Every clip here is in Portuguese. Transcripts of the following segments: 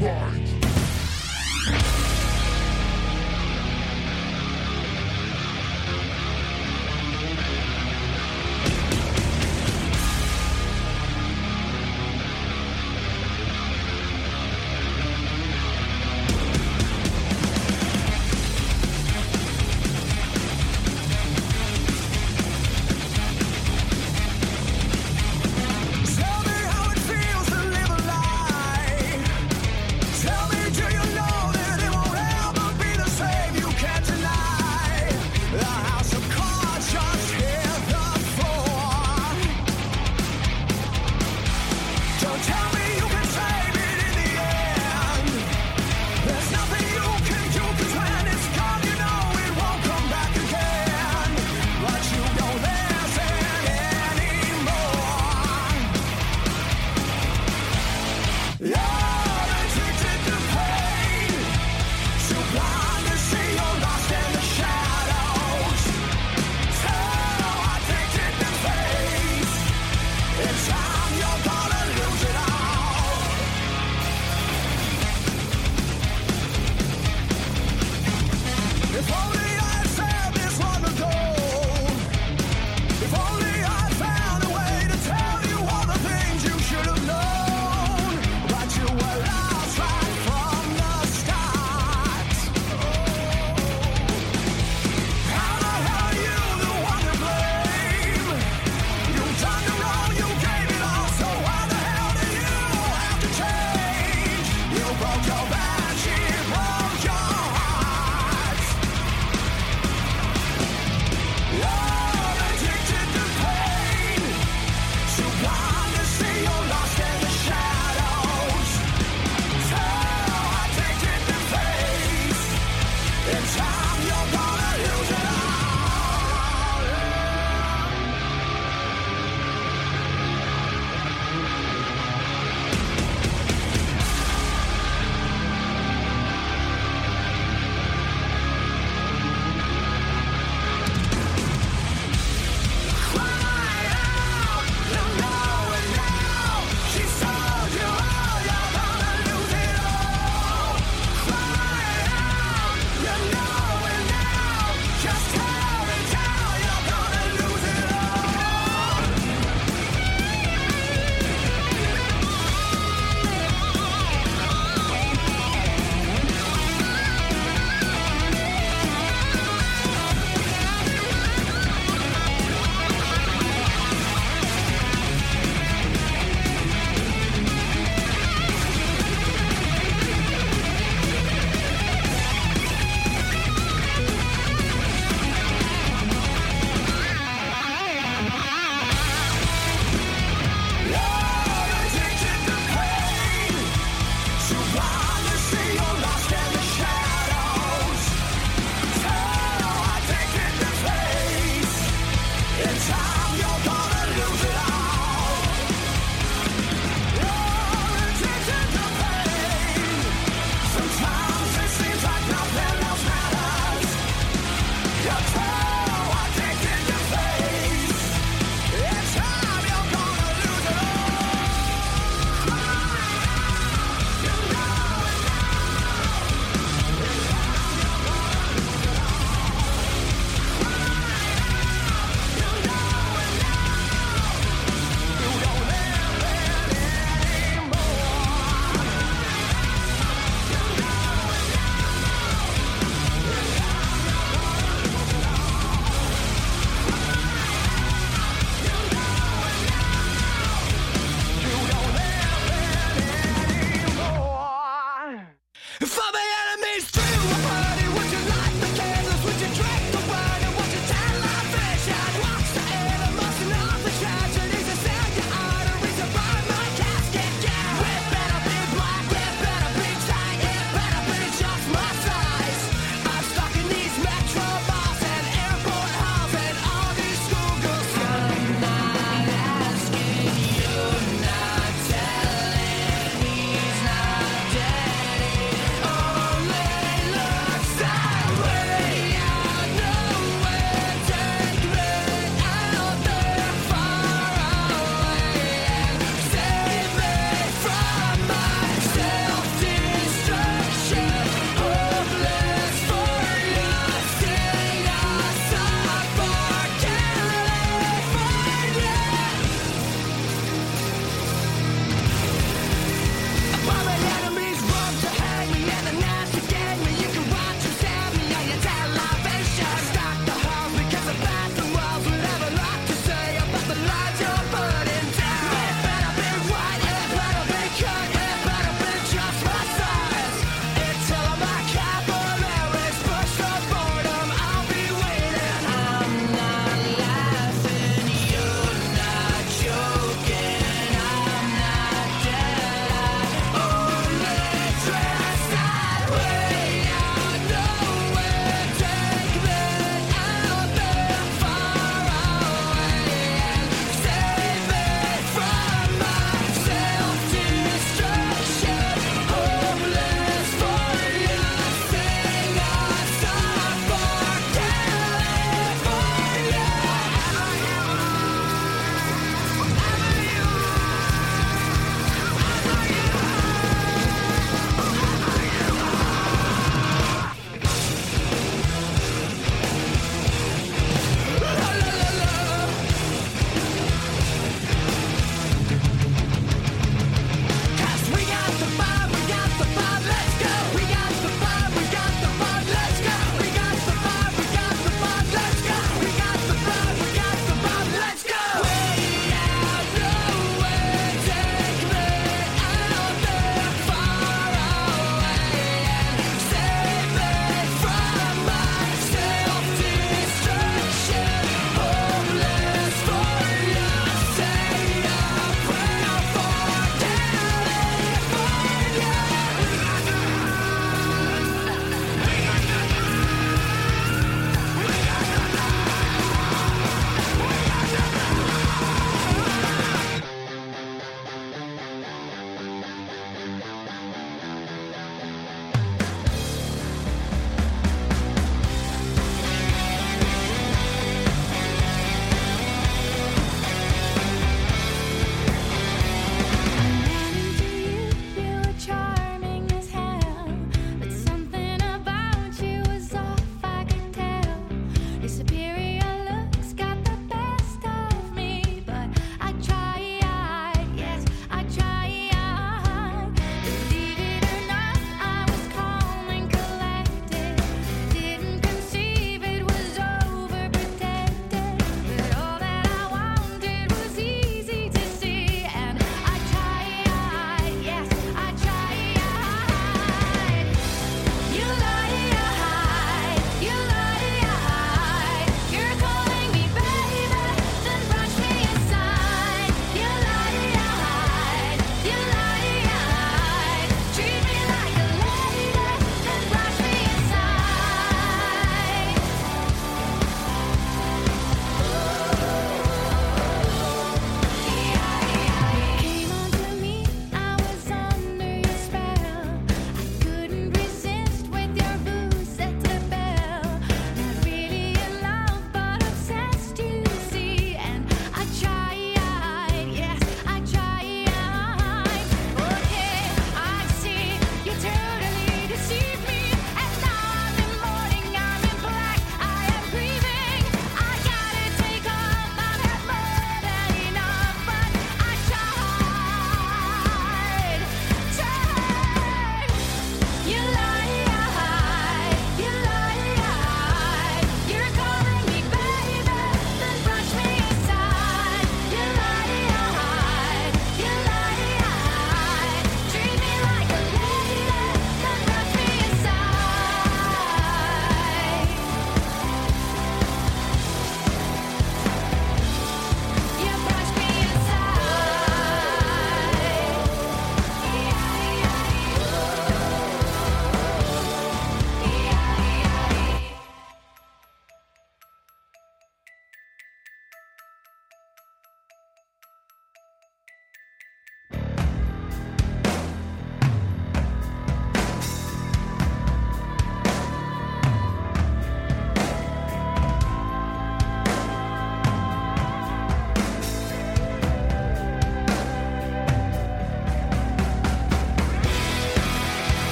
mind.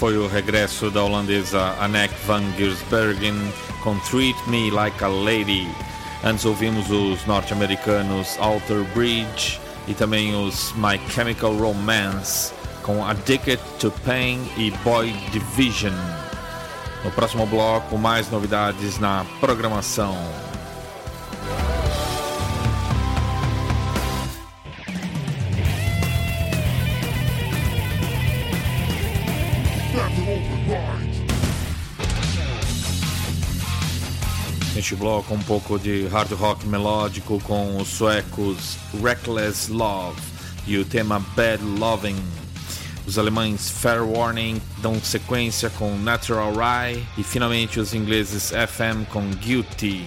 Foi o regresso da holandesa Anneke van Giersbergen com Treat Me Like a Lady. Antes ouvimos os norte-americanos Alter Bridge e também os My Chemical Romance com Addicted to Pain e Boy Division. No próximo bloco, mais novidades na programação. Neste bloco, um pouco de hard rock melódico com os suecos Reckless Love e o tema Bad Loving. Os alemães Fair Warning dão sequência com Natural Rye e finalmente os ingleses FM com Guilty.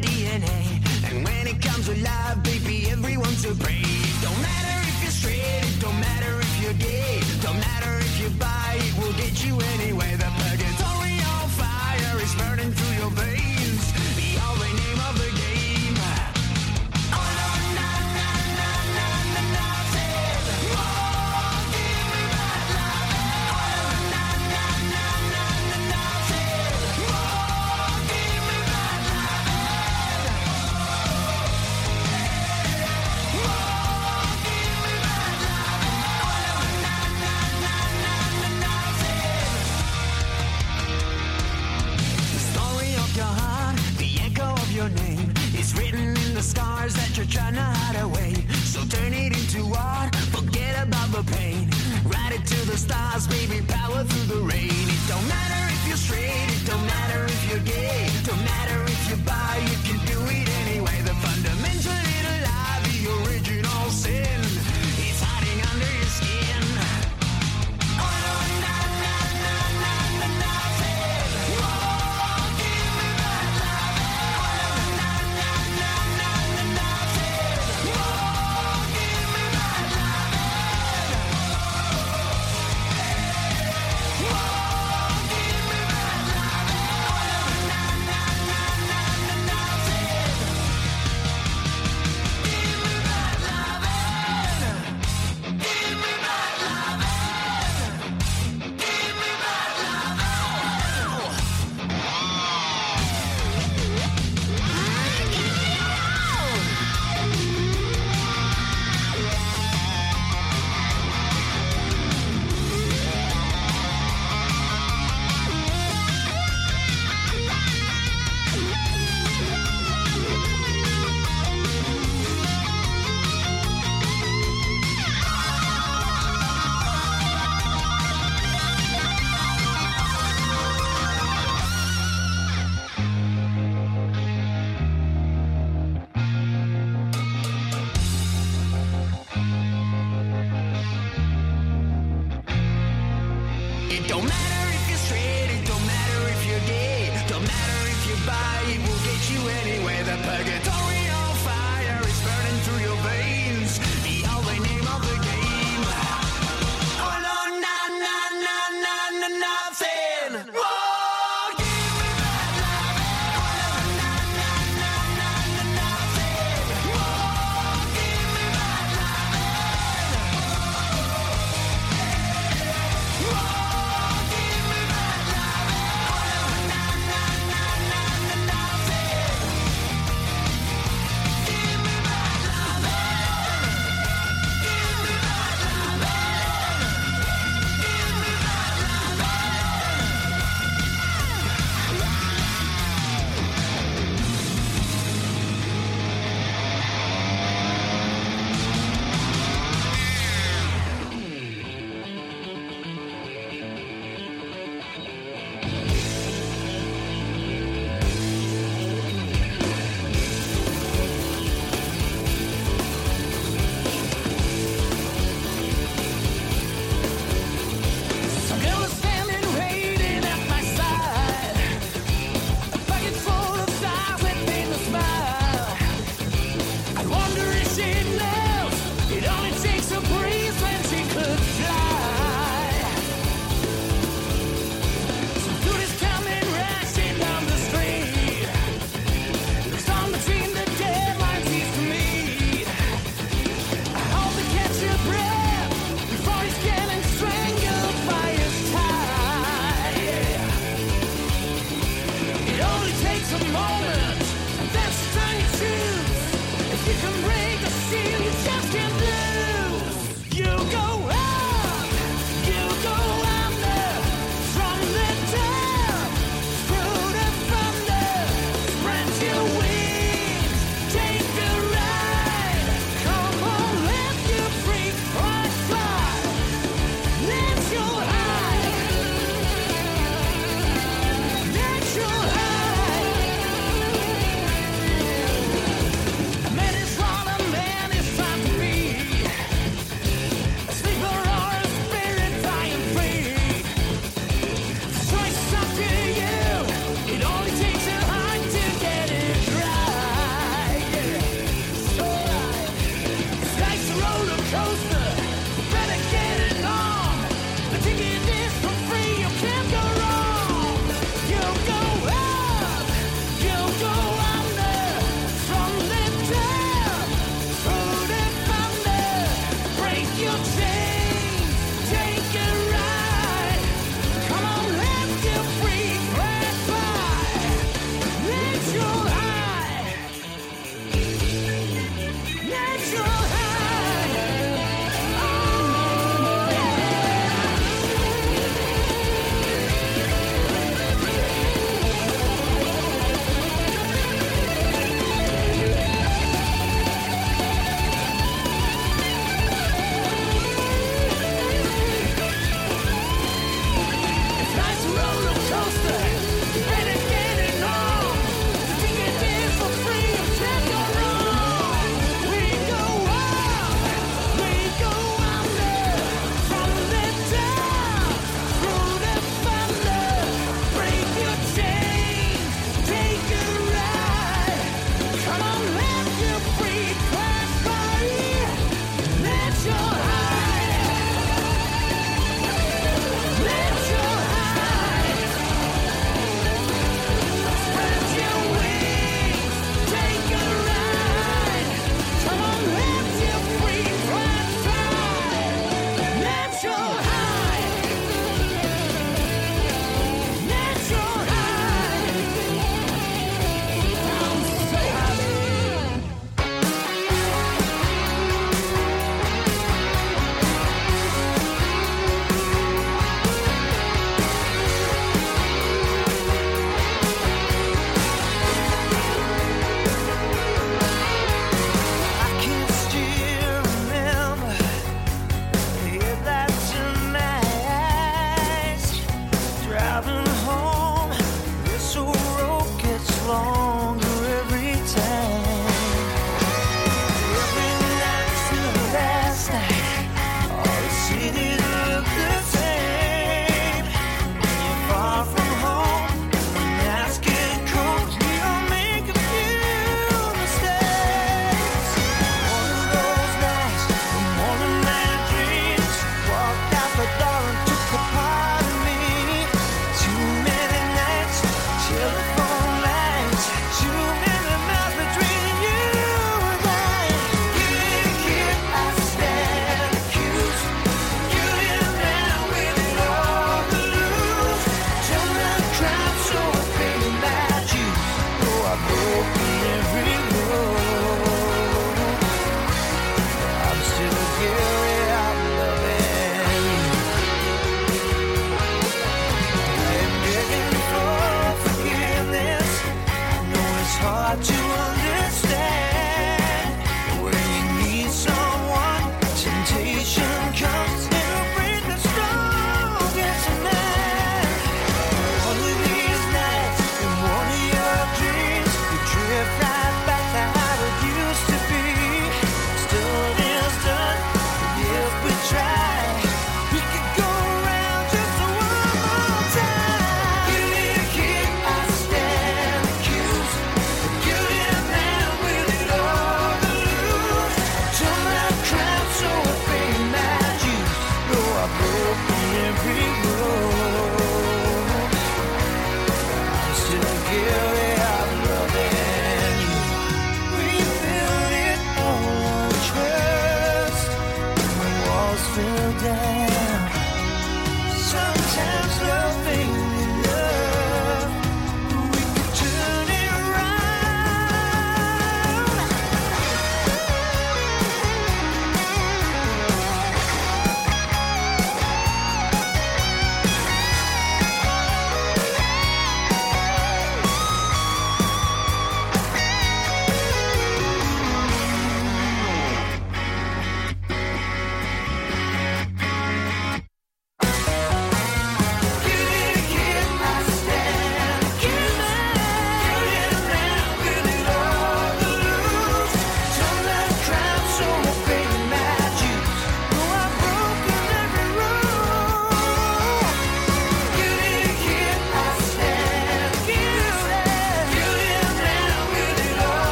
DNA. When it comes alive, baby, everyone's a brave. Don't matter if you're straight, it don't matter if you're gay, don't matter if you buy, it will get you anyway. The purgatory on fire is burning through your veins. size me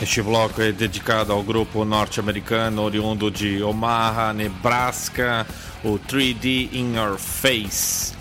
Este bloco é dedicado ao grupo norte-americano oriundo de Omaha, Nebraska, o 3D In Your Face.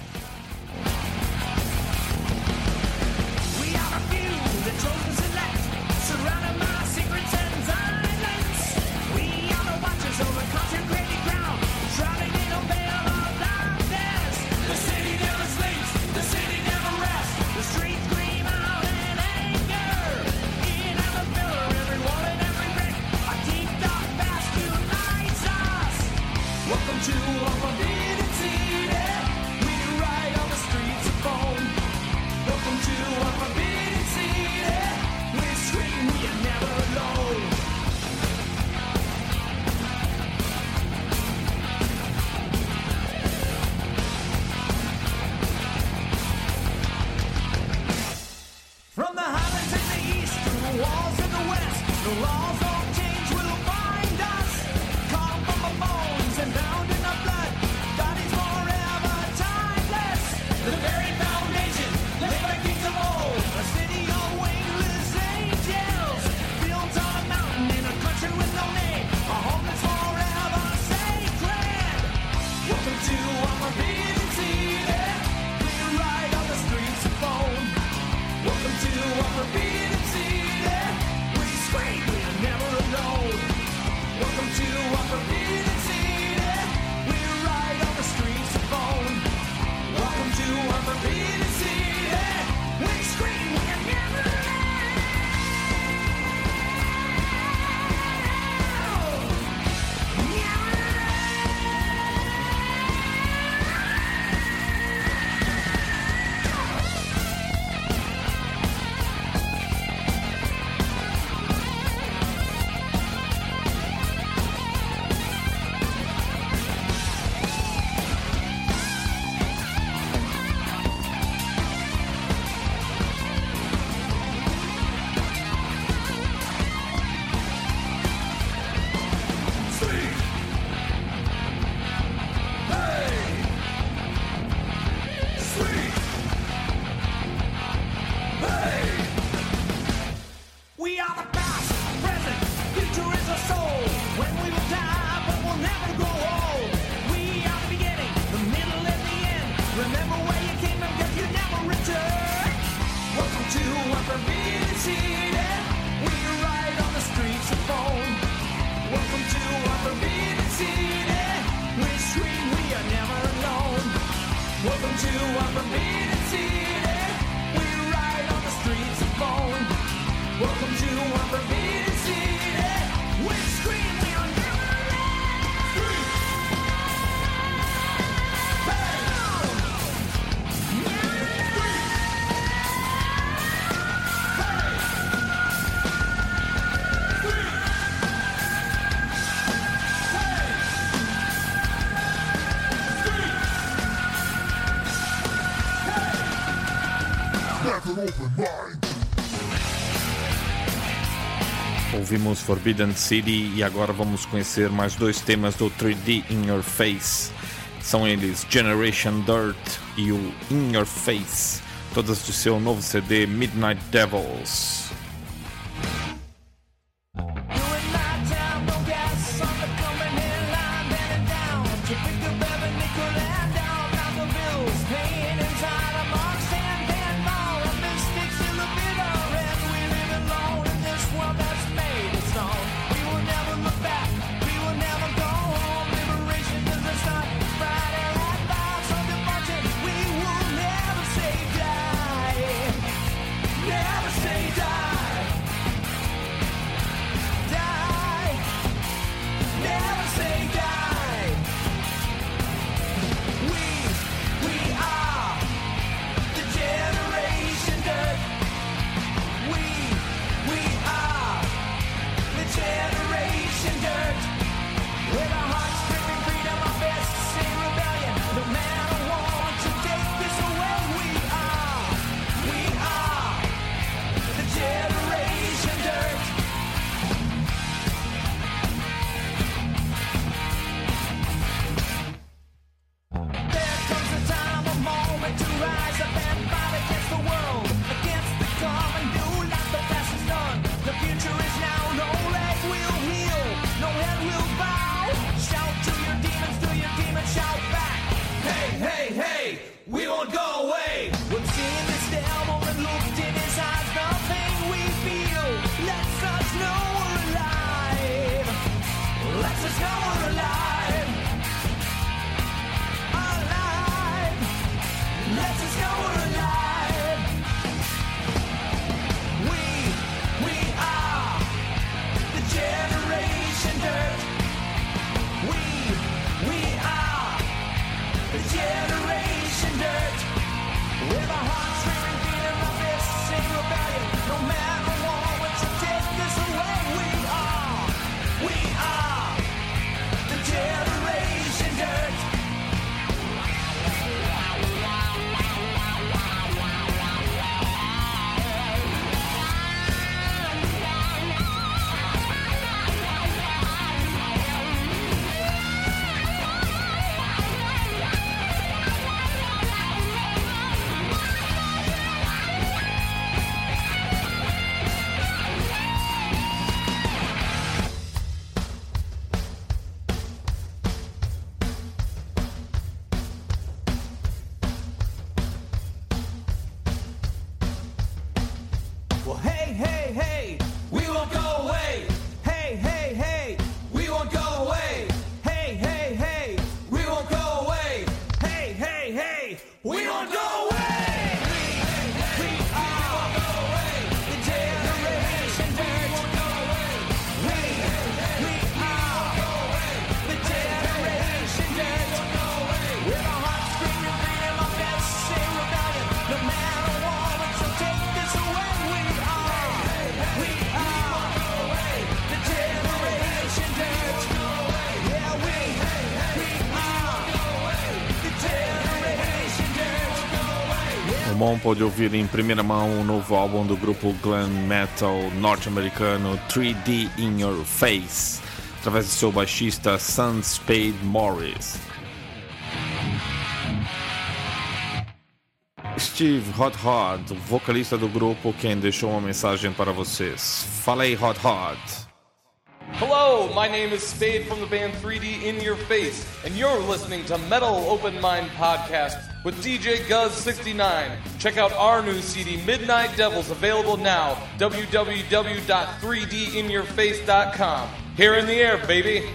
Ouvimos Forbidden City e agora vamos conhecer mais dois temas do 3D In Your Face. São eles Generation Dirt e o In Your Face, todas de seu novo CD Midnight Devils. Pôde ouvir em primeira mão o novo álbum do grupo glam metal norte-americano 3D In Your Face, através de seu baixista Sun Spade Morris. Steve Hot Hot, vocalista do grupo, quem deixou uma mensagem para vocês. Fala aí, Hot Hot. Hello, my name is Spade from the band 3D In Your Face, and you're listening to Metal Open Mind Podcast with DJ Guz69. Check out our new CD, Midnight Devils, available now. www.3dinyourface.com. Here in the air, baby.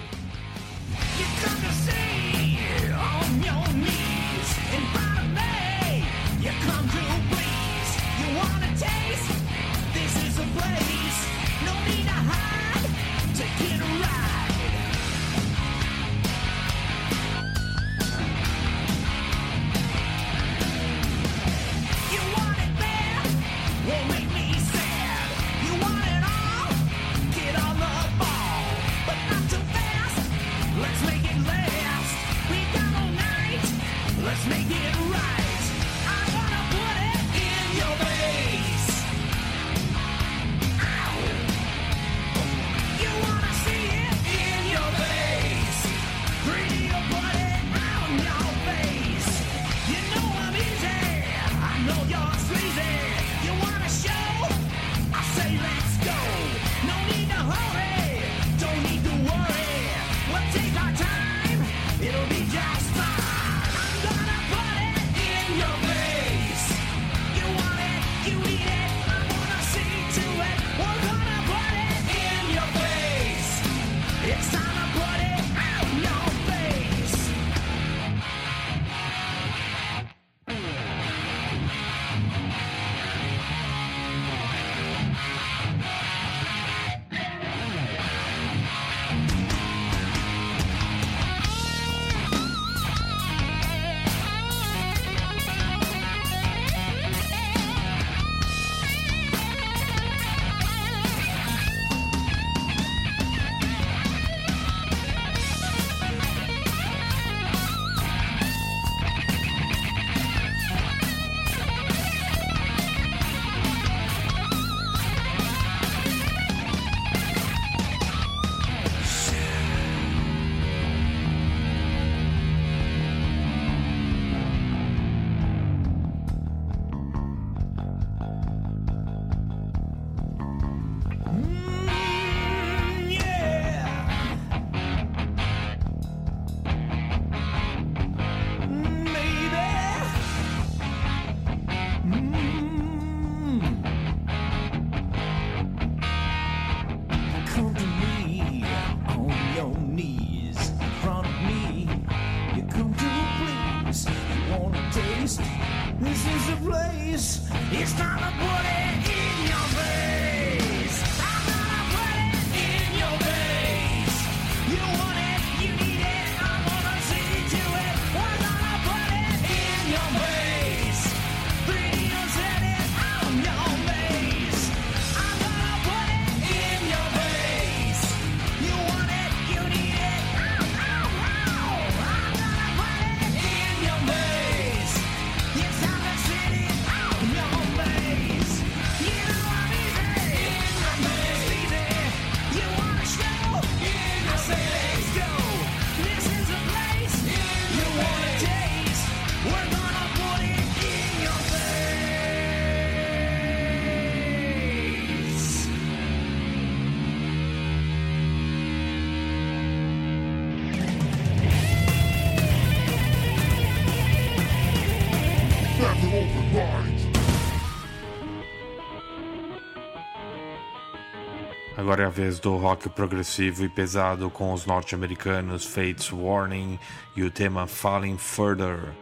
Agora é a vez do rock progressivo e pesado com os norte-americanos Fates Warning e o tema Falling Further.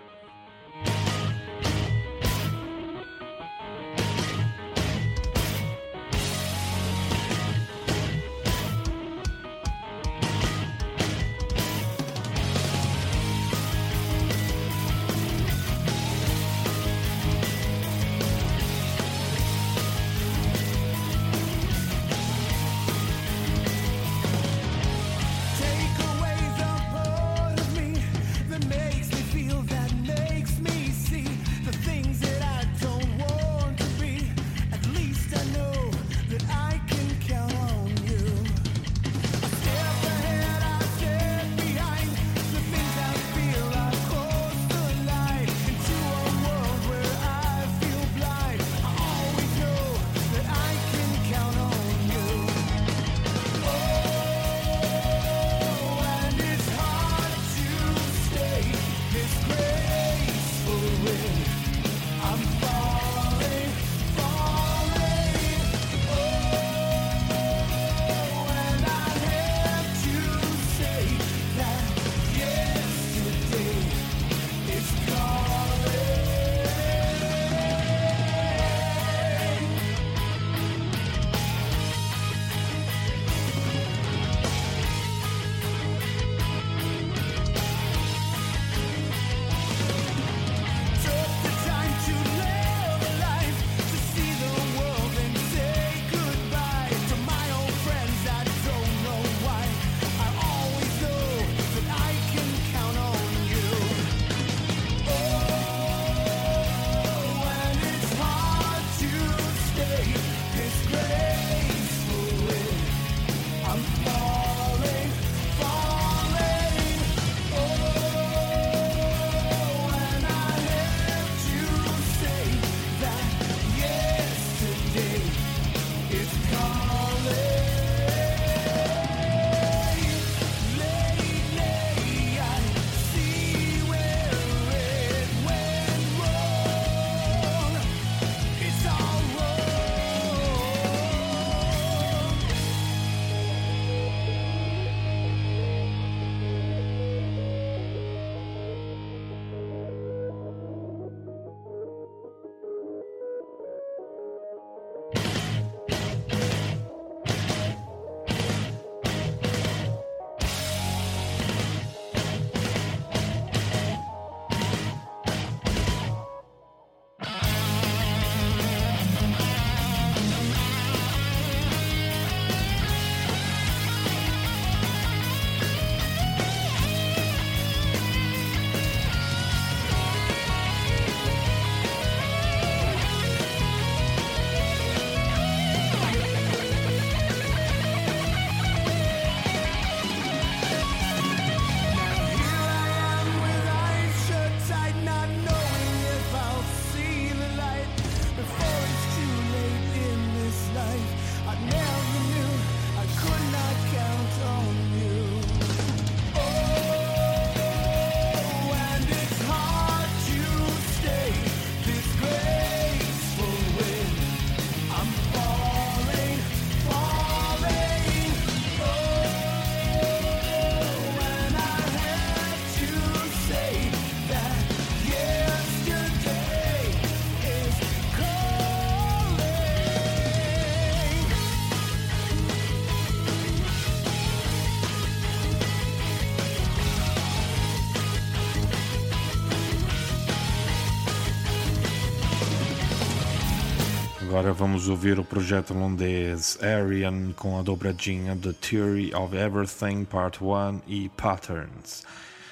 Vamos ouvir o projeto holandês Arian com a dobradinha The Theory of Everything Part 1 e Patterns.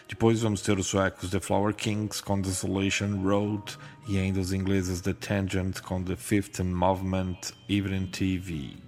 Depois vamos ter os suecos The Flower Kings com Desolation Road e ainda os ingleses The Tangent com The Fifth Movement Evening TV.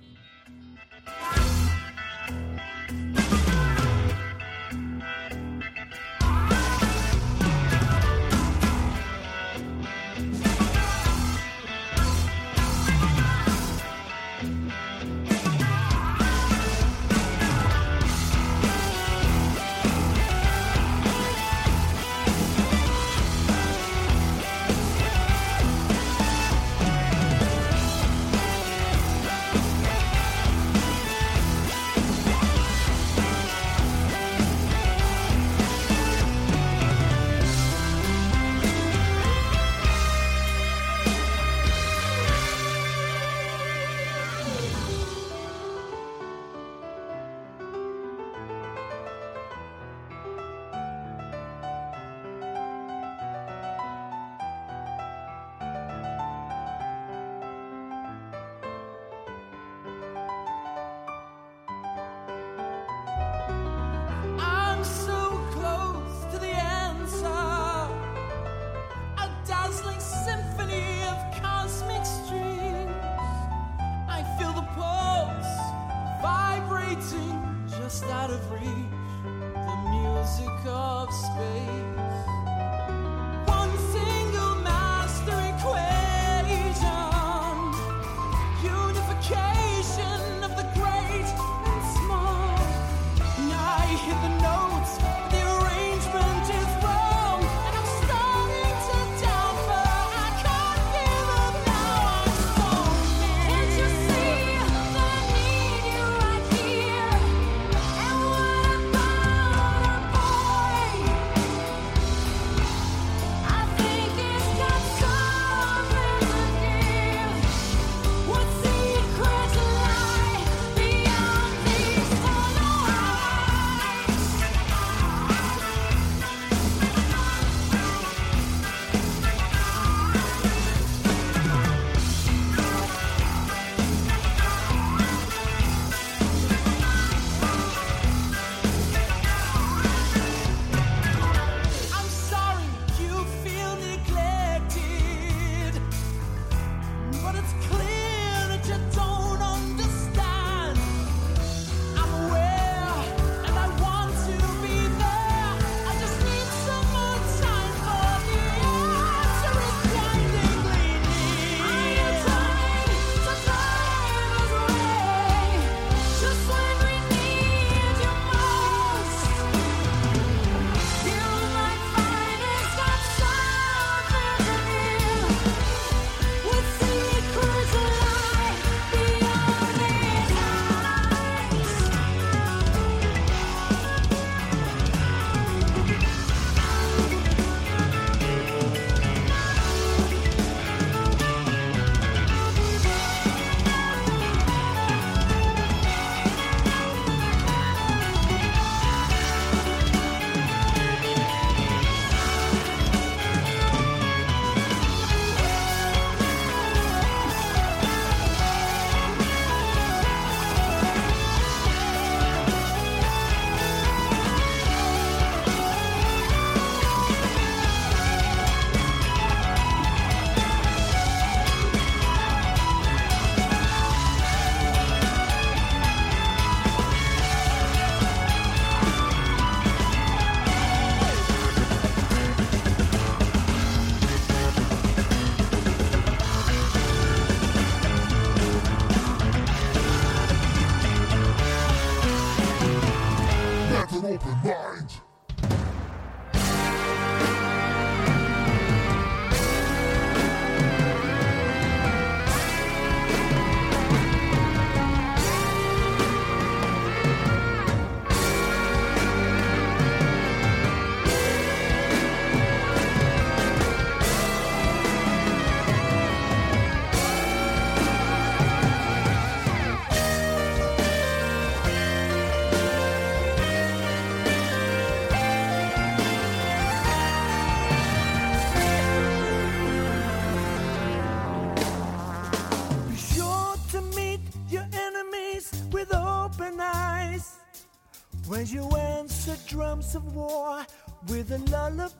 A lullaby.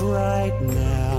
right now.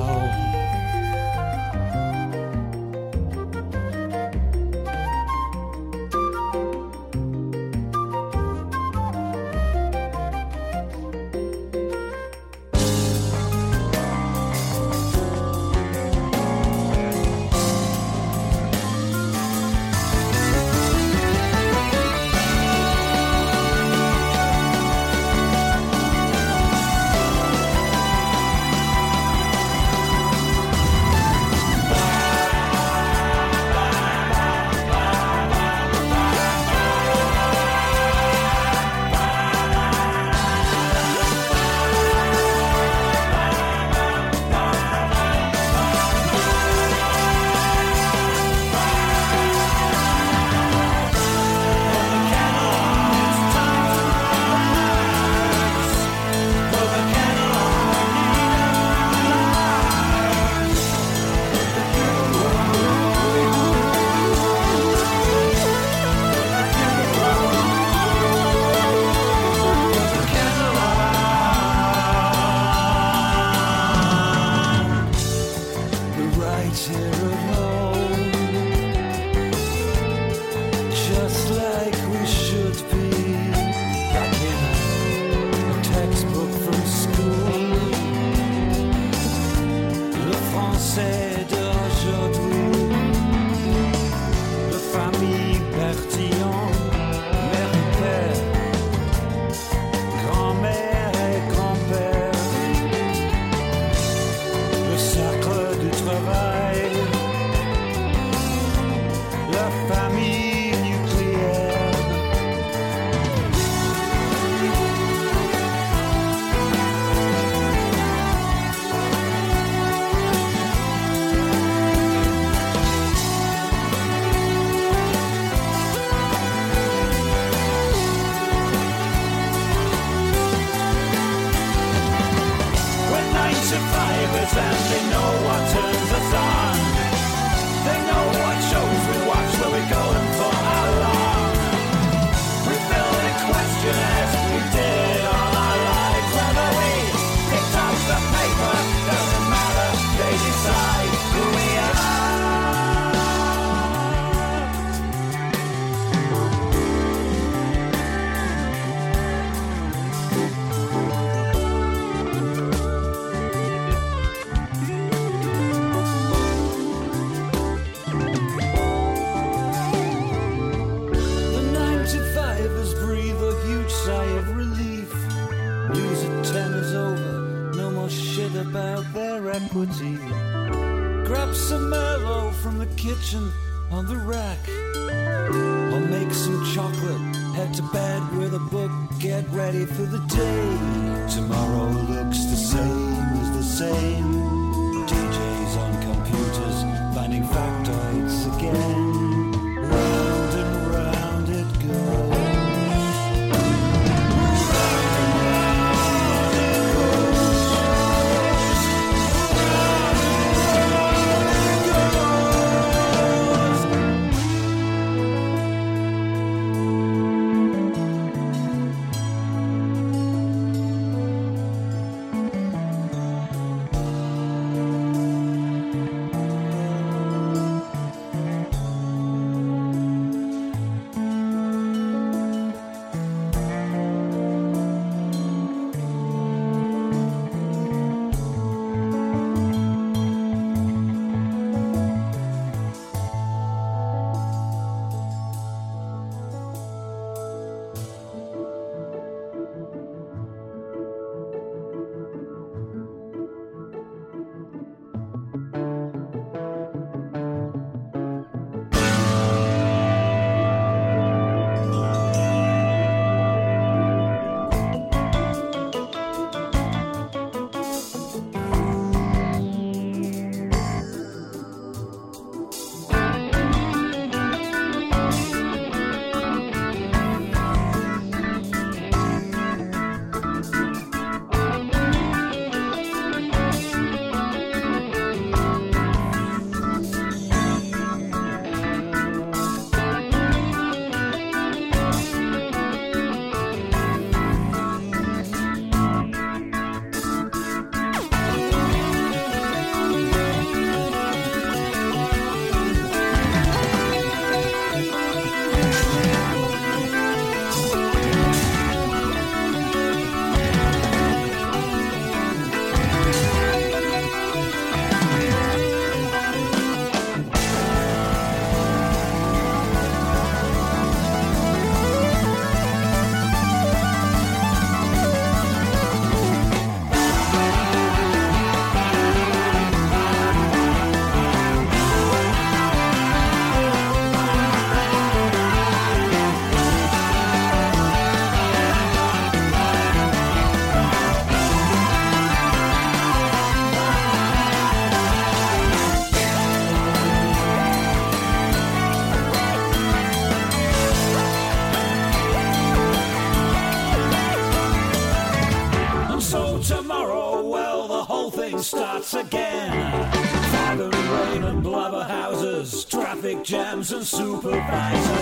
And supervisors.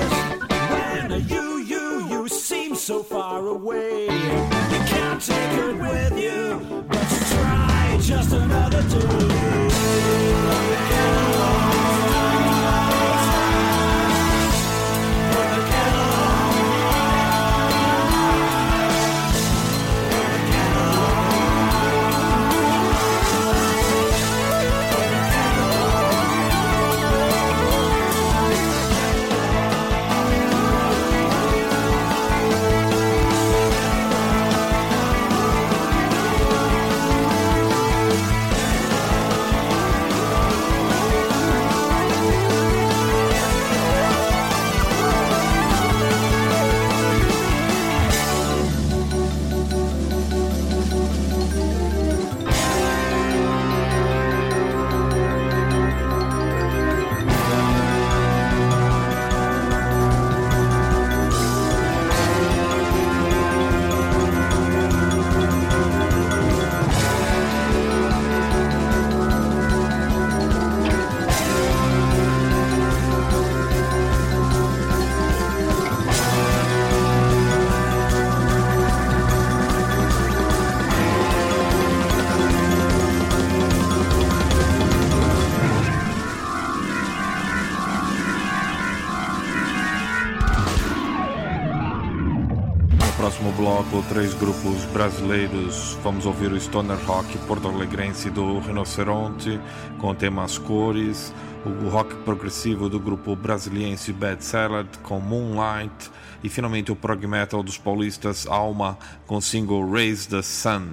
Bloco, três grupos brasileiros. Vamos ouvir o Stoner Rock porto-alegrense do Rinoceronte, com o tema As Cores, o rock progressivo do grupo brasiliense Bad Salad, com Moonlight, e finalmente o prog metal dos paulistas Alma, com o single Raise the Sun.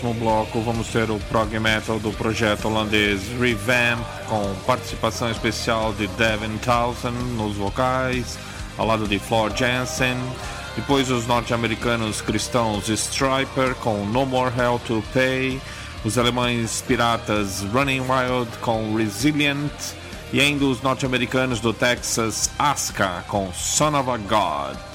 Próximo bloco vamos ter o prog metal do projeto holandês Revamp, com participação especial de Devin Townsend nos vocais, ao lado de Floor Jansen. Depois os norte-americanos cristãos Striper com No More Hell to Pay, os alemães piratas Running Wild com Resilient e ainda os norte-americanos do Texas Aska com Son of a God.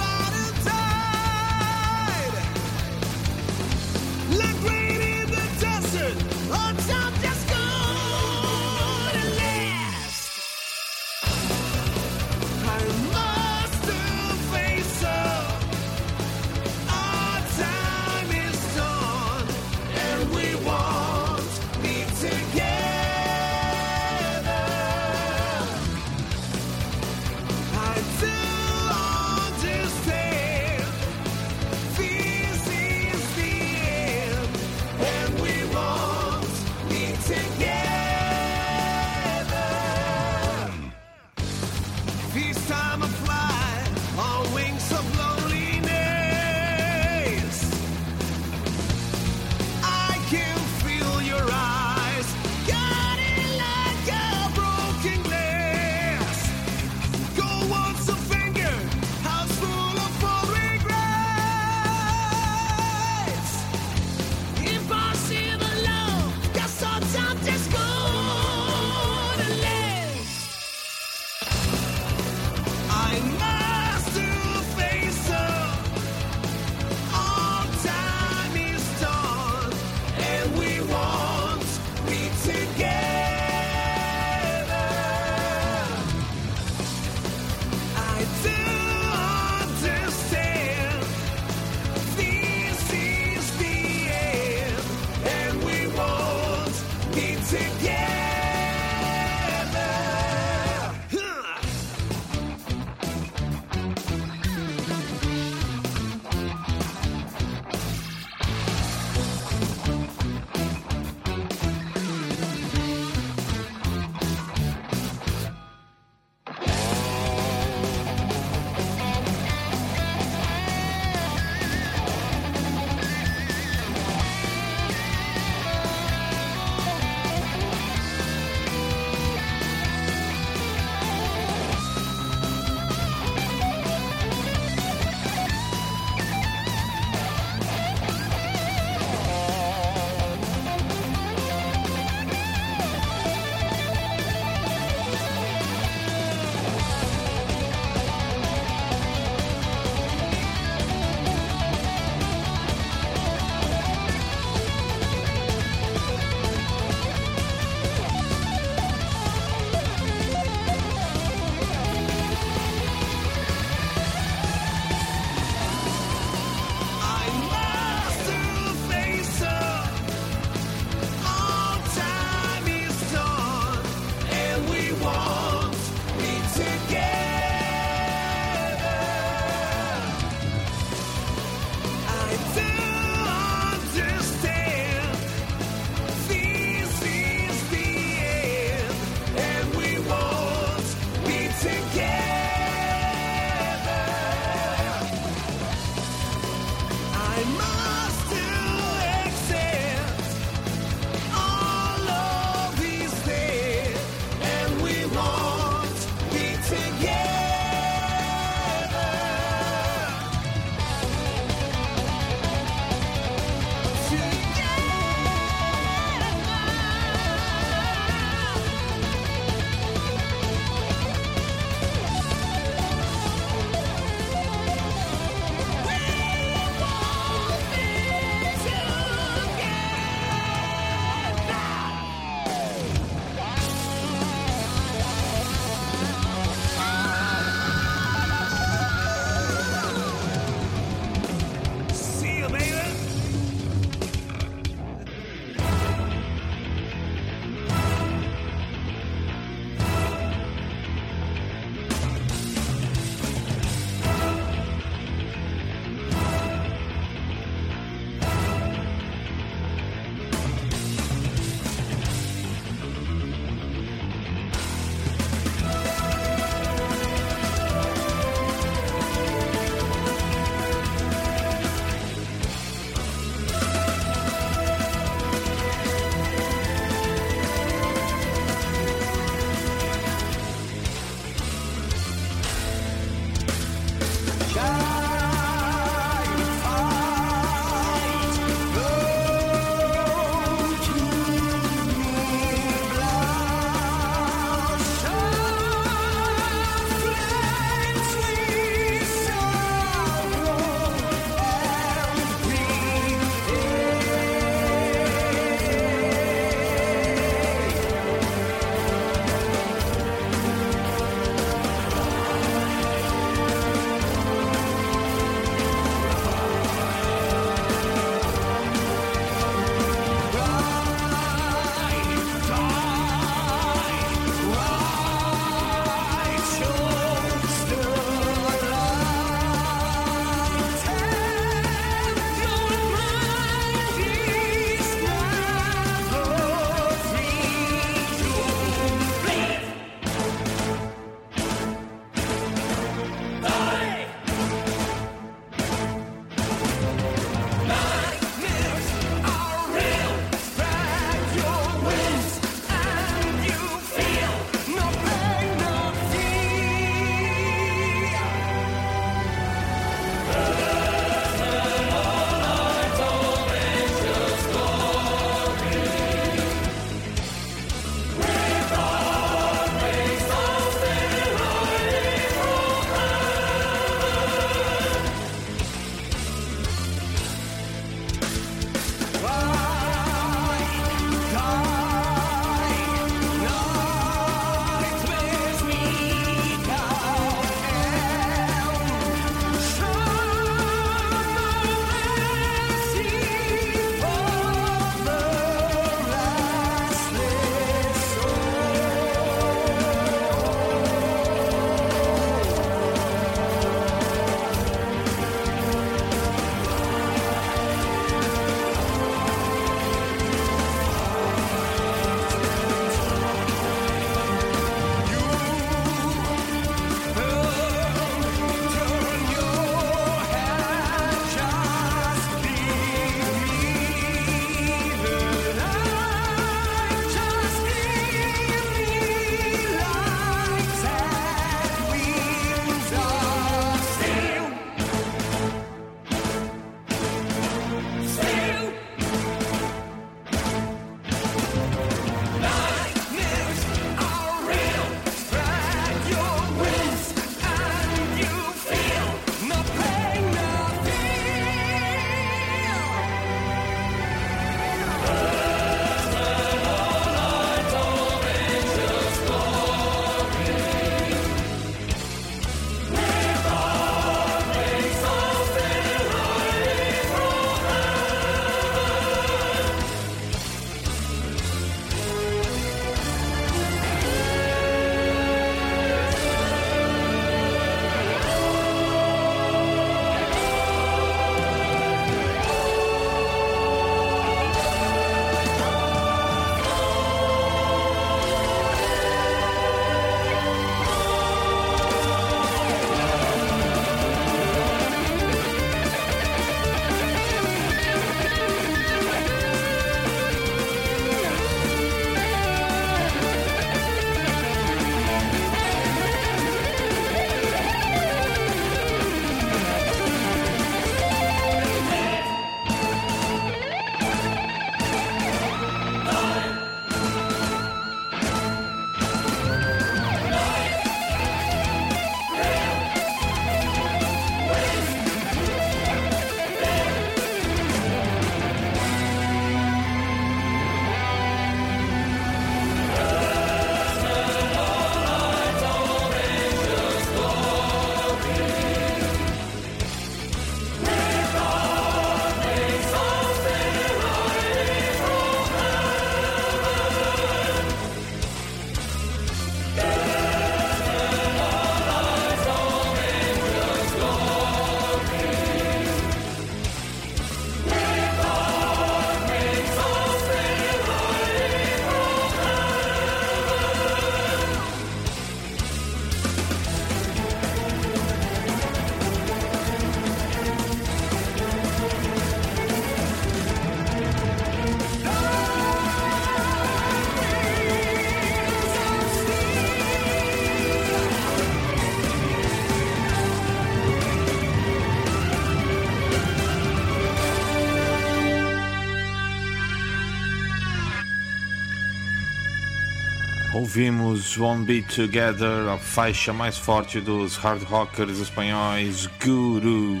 Ouvimos One Be Together, a faixa mais forte dos hard rockers espanhóis Guru.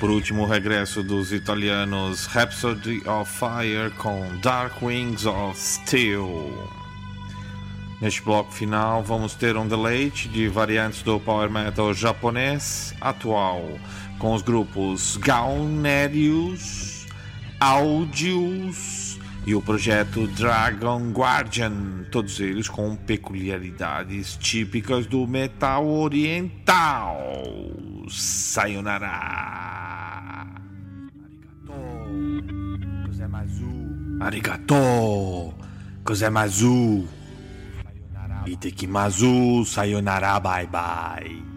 Por último, o regresso dos italianos Rhapsody of Fire com Dark Wings of Steel. Neste bloco final, vamos ter um deleite de variantes do power metal japonês atual, com os grupos Gaunerius, Audius e o projeto Dragon Guardian, todos eles com peculiaridades típicas do metal oriental. Sayonara. Arigato. Kozemazu. Itekimazu. Sayonara. Bye bye.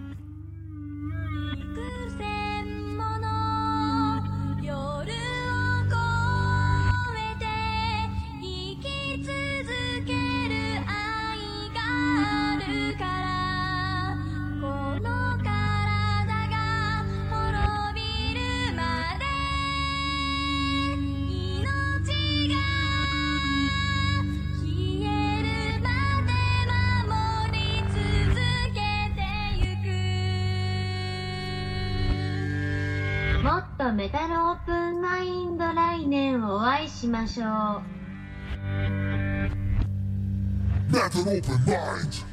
Met an open mind.